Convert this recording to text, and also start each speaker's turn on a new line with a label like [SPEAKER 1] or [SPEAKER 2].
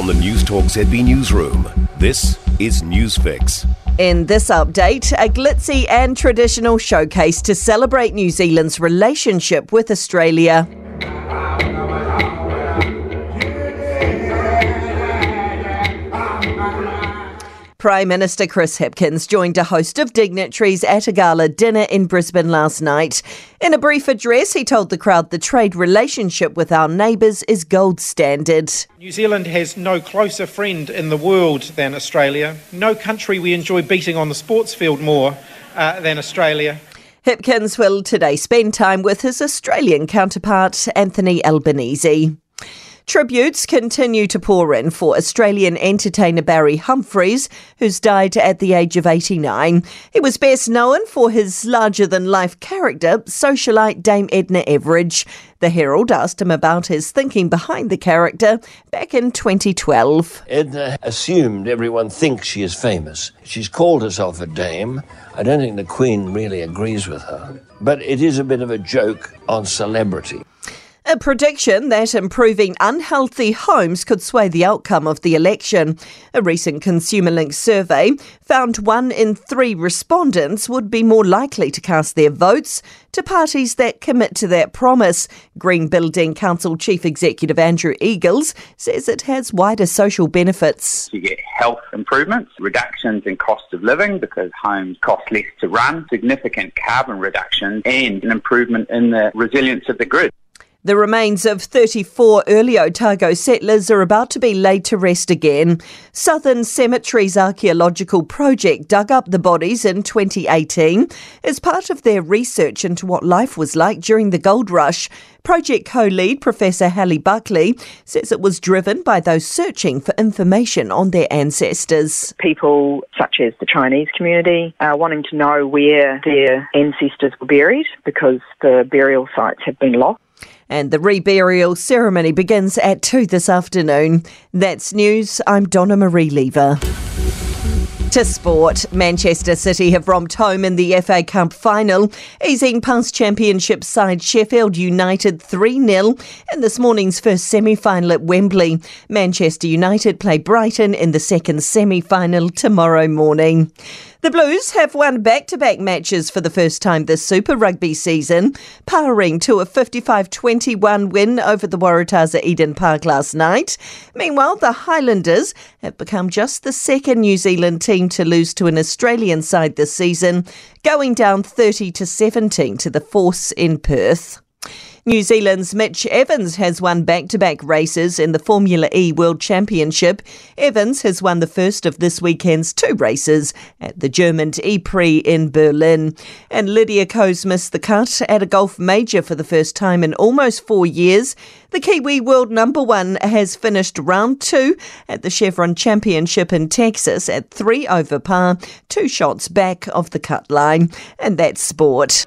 [SPEAKER 1] From the Newstalk ZB Newsroom, this is Newsfix.
[SPEAKER 2] In this update, a glitzy and traditional showcase to celebrate New Zealand's relationship with Australia. Prime Minister Chris Hipkins joined a host of dignitaries at a gala dinner in Brisbane last night. In a brief address, he told the crowd the trade relationship with our neighbours is gold standard.
[SPEAKER 3] New Zealand has no closer friend in the world than Australia. No country we enjoy beating on the sports field more uh, than Australia.
[SPEAKER 2] Hipkins will today spend time with his Australian counterpart, Anthony Albanese. Tributes continue to pour in for Australian entertainer Barry Humphries, who's died at the age of 89. He was best known for his larger than life character, socialite Dame Edna Everage. The Herald asked him about his thinking behind the character back in 2012.
[SPEAKER 4] Edna assumed everyone thinks she is famous. She's called herself a dame. I don't think the Queen really agrees with her. But it is a bit of a joke on celebrity.
[SPEAKER 2] A prediction that improving unhealthy homes could sway the outcome of the election. A recent Consumer Link survey found one in three respondents would be more likely to cast their votes to parties that commit to that promise. Green Building Council Chief Executive Andrew Eagles says it has wider social benefits.
[SPEAKER 5] You get health improvements, reductions in cost of living because homes cost less to run, significant carbon reduction, and an improvement in the resilience of the grid.
[SPEAKER 2] The remains of 34 early Otago settlers are about to be laid to rest again. Southern Cemeteries Archaeological Project dug up the bodies in 2018 as part of their research into what life was like during the gold rush. Project co lead Professor Hallie Buckley says it was driven by those searching for information on their ancestors.
[SPEAKER 6] People such as the Chinese community are wanting to know where their ancestors were buried because the burial sites have been lost.
[SPEAKER 2] And the reburial ceremony begins at 2 this afternoon. That's news. I'm Donna Marie Lever. To sport, Manchester City have romped home in the FA Cup final, easing past championship side Sheffield United 3 0 in this morning's first semi final at Wembley. Manchester United play Brighton in the second semi final tomorrow morning. The Blues have won back to back matches for the first time this Super Rugby season, powering to a 55 21 win over the Waratahs at Eden Park last night. Meanwhile, the Highlanders have become just the second New Zealand team to lose to an Australian side this season, going down 30 to 17 to the Force in Perth. New Zealand's Mitch Evans has won back to back races in the Formula E World Championship. Evans has won the first of this weekend's two races at the German E Prix in Berlin. And Lydia Ko's missed the cut at a golf major for the first time in almost four years. The Kiwi world number one has finished round two at the Chevron Championship in Texas at three over par, two shots back of the cut line. And that's sport.